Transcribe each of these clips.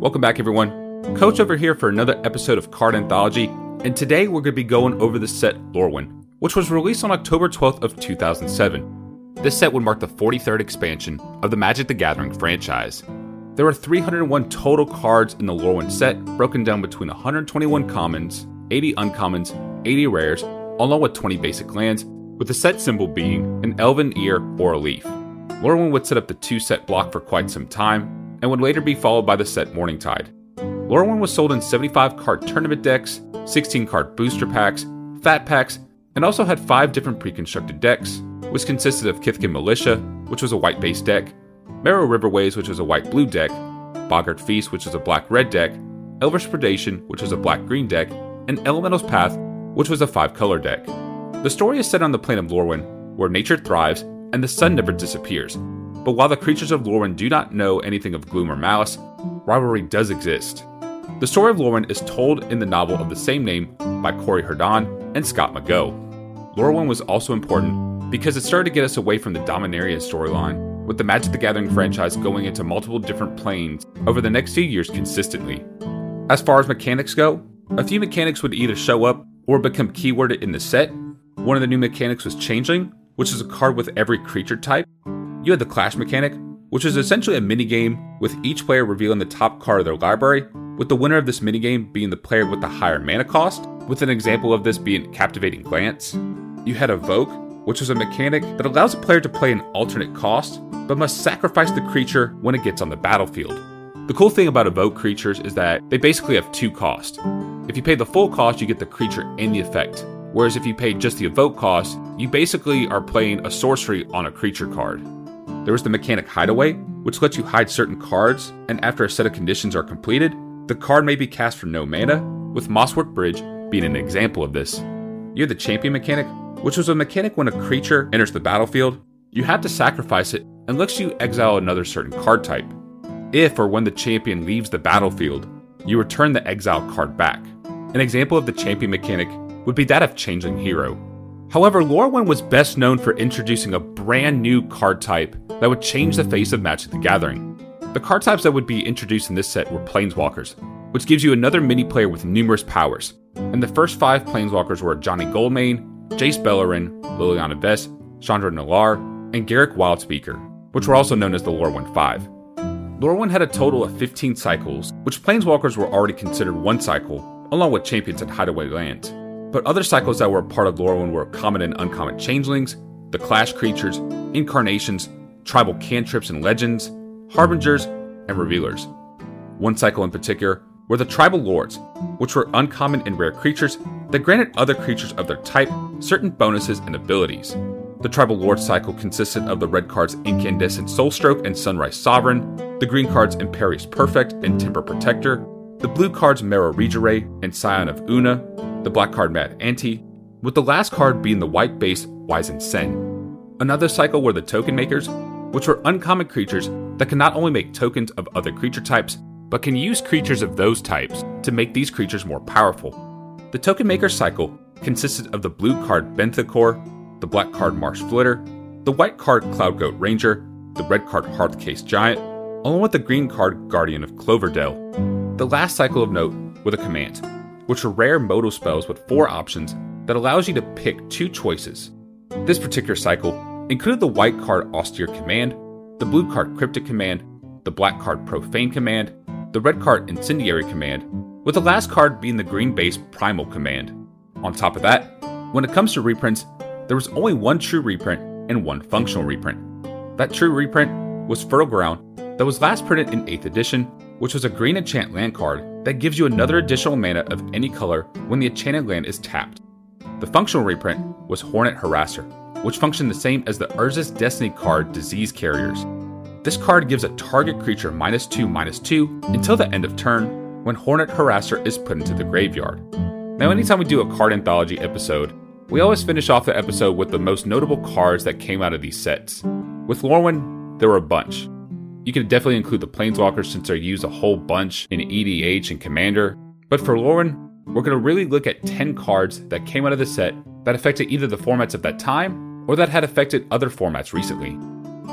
Welcome back, everyone. Coach over here for another episode of Card Anthology, and today we're going to be going over the set Lorwyn, which was released on October 12th of 2007. This set would mark the 43rd expansion of the Magic the Gathering franchise. There are 301 total cards in the Lorwyn set, broken down between 121 commons, 80 uncommons, 80 rares, along with 20 basic lands, with the set symbol being an elven ear or a leaf. Lorwyn would set up the two set block for quite some time, and would later be followed by the set Morningtide. Lorwyn was sold in 75 card tournament decks, 16 card booster packs, fat packs, and also had 5 different pre constructed decks, which consisted of Kithkin Militia, which was a white based deck, Merrow Riverways, which was a white blue deck, Boggart Feast, which was a black red deck, Elvish Predation, which was a black green deck, and Elemental's Path, which was a 5 color deck. The story is set on the plane of Lorwyn, where nature thrives and the sun never disappears. But while the creatures of Lorwyn do not know anything of gloom or malice, rivalry does exist. The story of Lorwyn is told in the novel of the same name by Cory Herndon and Scott McGough. Lorwyn was also important because it started to get us away from the Dominaria storyline with the Magic the Gathering franchise going into multiple different planes over the next few years consistently. As far as mechanics go, a few mechanics would either show up or become keyworded in the set. One of the new mechanics was Changeling, which is a card with every creature type. You had the Clash mechanic, which is essentially a minigame with each player revealing the top card of their library, with the winner of this minigame being the player with the higher mana cost, with an example of this being Captivating Glance. You had Evoke, which was a mechanic that allows a player to play an alternate cost, but must sacrifice the creature when it gets on the battlefield. The cool thing about evoke creatures is that they basically have two costs. If you pay the full cost, you get the creature and the effect. Whereas if you pay just the evoke cost, you basically are playing a sorcery on a creature card. There was the mechanic Hideaway, which lets you hide certain cards, and after a set of conditions are completed, the card may be cast for no mana, with Mosswork Bridge being an example of this. You have the Champion mechanic, which was a mechanic when a creature enters the battlefield, you have to sacrifice it and lets you exile another certain card type. If or when the champion leaves the battlefield, you return the exile card back. An example of the champion mechanic would be that of Changeling Hero. However, Lorwyn was best known for introducing a brand new card type that would change the face of Magic the Gathering. The card types that would be introduced in this set were Planeswalkers, which gives you another mini player with numerous powers. And the first five Planeswalkers were Ajani Goldmane, Jace Beleren, Liliana Vess, Chandra Nalaar, and Garruk Wildspeaker which were also known as the Lorwyn 5. Lorwyn had a total of 15 cycles, which Planeswalkers were already considered one cycle, along with Champions and Hideaway Lands. But other cycles that were a part of Lorwyn were common and uncommon changelings, the Clash creatures, incarnations, tribal cantrips and legends, harbingers, and revealers. One cycle in particular were the tribal lords, which were uncommon and rare creatures that granted other creatures of their type certain bonuses and abilities. The Tribal Lord cycle consisted of the red cards Incandescent Soulstroke and Sunrise Sovereign, the green cards Imperious Perfect and Timber Protector, the blue cards Merrow Reejerey and Scion of Oona, the black card Mad Auntie, with the last card being the white base Wizened Cenn. Another cycle were the Token Makers, which were uncommon creatures that can not only make tokens of other creature types, but can use creatures of those types to make these creatures more powerful. The Token Maker cycle consisted of the blue card Benthicore, the black card Marsh Flitter, the white card Cloudgoat Ranger, the red card Hearthcage Giant, along with the green card Guardian of Cloverdell. The last cycle of note were the commands, which are rare modal spells with four options that allows you to pick two choices. This particular cycle included the white card Austere Command, the blue card Cryptic Command, the black card Profane Command, the red card Incendiary Command, with the last card being the green base Primal Command. On top of that, when it comes to reprints, there was only one true reprint and one functional reprint. That true reprint was Fertile Ground that was last printed in 8th edition, which was a green enchant land card that gives you another additional mana of any color when the enchanted land is tapped. The functional reprint was Hornet Harasser, which functioned the same as the Urza's Destiny card Disease Carriers. This card gives a target creature minus 2 minus 2 until the end of turn when Hornet Harasser is put into the graveyard. Now, anytime we do a card anthology episode, we always finish off the episode with the most notable cards that came out of these sets. With Lorwyn, there were a bunch. You can definitely include the Planeswalkers since they're used a whole bunch in EDH and Commander. But for Lorwyn, we're going to really look at 10 cards that came out of the set that affected either the formats of that time or that had affected other formats recently.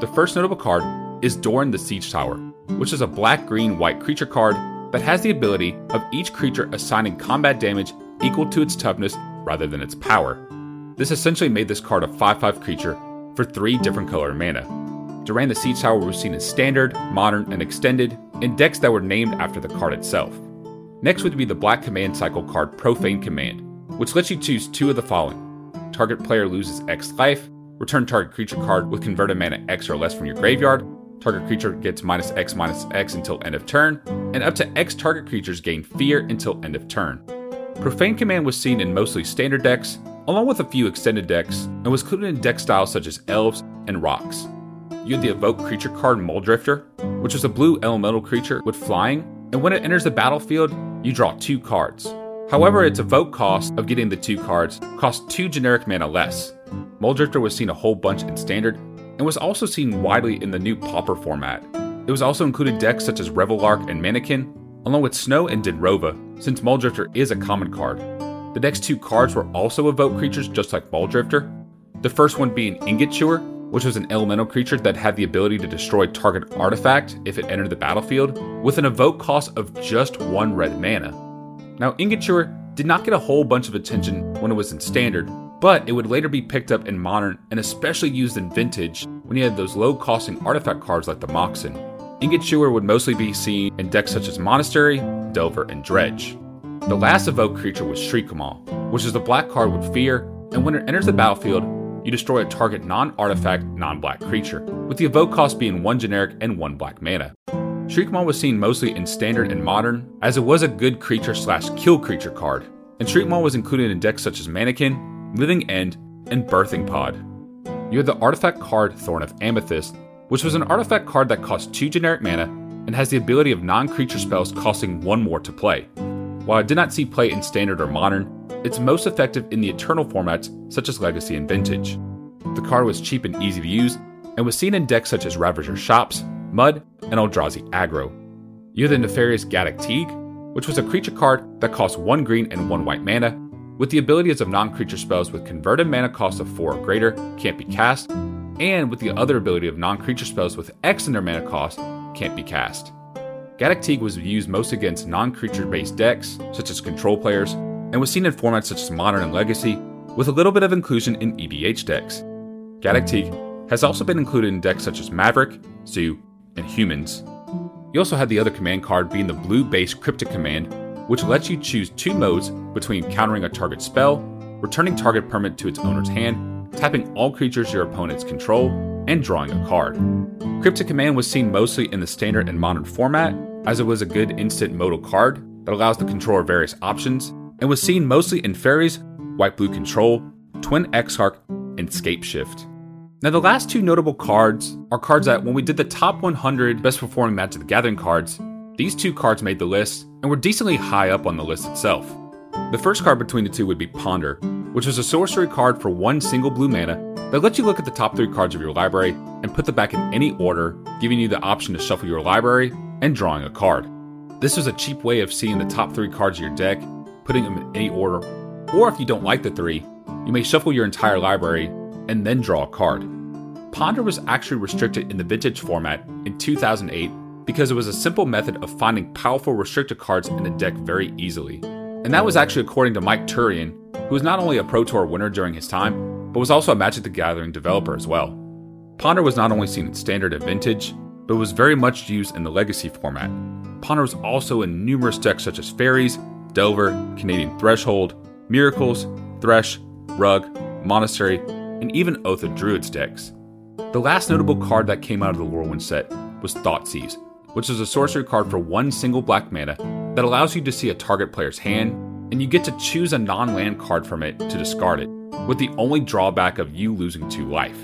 The first notable card is Doran the Siege Tower, which is a black green white creature card that has the ability of each creature assigning combat damage equal to its toughness rather than its power. This essentially made this card a 5 5 creature for three different color mana. Doran the Siege Tower was seen as standard, modern, and extended in decks that were named after the card itself. Next would be the black command cycle card Profane Command, which lets you choose two of the following target player loses X life, return target creature card with converted mana X or less from your graveyard, target creature gets minus X minus X until end of turn, and up to X target creatures gain fear until end of turn. Profane Command was seen in mostly standard decks, along with a few extended decks, and was included in deck styles such as Elves and Rocks. You had the Evoke creature card Mulldrifter, which is a blue elemental creature with flying, and when it enters the battlefield, you draw two cards. However, its evoke cost of getting the two cards costs two generic mana less. Mulldrifter was seen a whole bunch in standard, and was also seen widely in the new Pauper format. It was also included decks such as Revelark and Mannequin, along with Snow and Dinrova, since Mulldrifter is a common card. The next two cards were also evoke creatures just like Mulldrifter. The first one being Ingot which was an elemental creature that had the ability to destroy target artifact if it entered the battlefield, with an evoke cost of just one red mana. Now, Chewer did not get a whole bunch of attention when it was in Standard, but it would later be picked up in Modern and especially used in Vintage when you had those low costing artifact cards like the Moxen. Chewer would mostly be seen in decks such as Monastery, Delver, and Dredge. The last evoke creature was Shriekmaw, which is a black card with fear, and when it enters the battlefield, you destroy a target non artifact, non black creature, with the evoke cost being one generic and one black mana. Shriekmaw was seen mostly in standard and modern, as it was a good creature slash kill creature card, and Shriekmaw was included in decks such as Mannequin, Living End, and Birthing Pod. You had the artifact card Thorn of Amethyst, which was an artifact card that costs 2 generic mana and has the ability of non creature spells costing 1 more to play. While it did not see play in Standard or Modern, it's most effective in the Eternal formats such as Legacy and Vintage. The card was cheap and easy to use, and was seen in decks such as Ravager Shops, Mud, and Eldrazi Aggro. You had the nefarious Gaddock Teeg, which was a creature card that cost 1 green and 1 white mana, with the abilities of non creature spells with converted mana cost of 4 or greater can't be cast, and with the other ability of non creature spells with X in their mana cost can't be cast. Gaddock Teeg was used most against non creature based decks, such as control players, and was seen in formats such as Modern and Legacy, with a little bit of inclusion in EDH decks. Gaddock Teeg has also been included in decks such as Maverick, Zoo, and Humans. You also had the other command card being the blue based Cryptic Command, which lets you choose two modes between countering a target spell, returning target permanent to its owner's hand, tapping all creatures your opponents control, and drawing a card. Cryptic Command was seen mostly in the standard and modern format, as it was a good instant modal card that allows the controller various options, and was seen mostly in Fairies, White Blue Control, Twin Exarch, and Scape Shift. Now, the last two notable cards are cards that, when we did the top 100 best performing Magic the Gathering cards, these two cards made the list and were decently high up on the list itself. The first card between the two would be Ponder, which was a sorcery card for one single blue mana that lets you look at the top three cards of your library and put them back in any order, giving you the option to shuffle your library and drawing a card. This was a cheap way of seeing the top three cards of your deck, putting them in any order, or if you don't like the three, you may shuffle your entire library and then draw a card. Ponder was actually restricted in the vintage format in 2008 because it was a simple method of finding powerful restricted cards in a deck very easily. And that was actually according to Mike Turian, who was not only a Pro Tour winner during his time, but was also a Magic the Gathering developer as well. Ponder was not only seen in standard and vintage, but was very much used in the legacy format. Ponder was also in numerous decks such as Fairies, Delver, Canadian Threshold, Miracles, Thresh, Rug, Monastery, and even Oath of Druids decks. The last notable card that came out of the Lorwyn set was Thoughtseize, which is a sorcery card for one single black mana that allows you to see a target player's hand, and you get to choose a non land card from it to discard it, with the only drawback of you losing two life.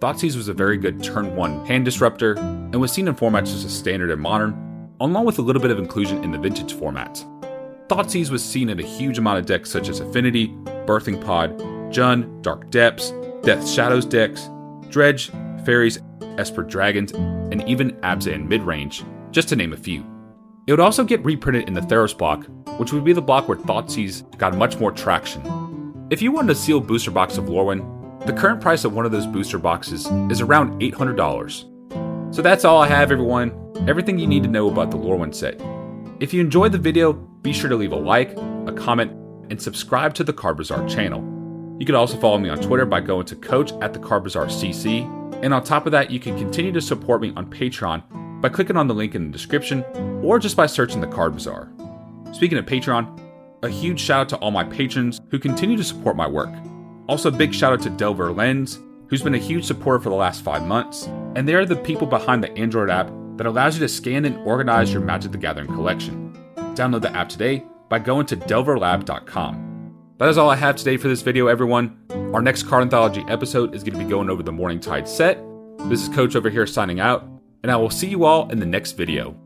Thoughtseize was a very good turn 1 hand disruptor and was seen in formats such as Standard and Modern, along with a little bit of inclusion in the Vintage formats. Thoughtseize was seen in a huge amount of decks such as Affinity, Birthing Pod, Jund, Dark Depths, Death Shadows decks, Dredge, Fairies, Esper Dragons, and even Abzan midrange, just to name a few. It would also get reprinted in the Theros block, which would be the block where Thoughtseize got much more traction. If you wanted a sealed booster box of Lorwyn, the current price of one of those booster boxes is around $800. So that's all I have, everyone. everything you need to know about the Lorwyn set. If you enjoyed the video, be sure to leave a like, a comment, and subscribe to the Card Bazaar channel. You can also follow me on Twitter by going to coach at the Bazaar CC. And on top of that, you can continue to support me on Patreon by clicking on the link in the description or just by searching the Card Bazaar. Speaking of Patreon, a huge shout out to all my patrons who continue to support my work. Also, a big shout out to Delver Lens, who's been a huge supporter for the last five months, and they are the people behind the Android app that allows you to scan and organize your Magic the Gathering collection. Download the app today by going to delverlab.com. That is all I have today for this video, everyone. Our next card anthology episode is going to be going over the Morningtide set. This is Coach over here signing out, and I will see you all in the next video.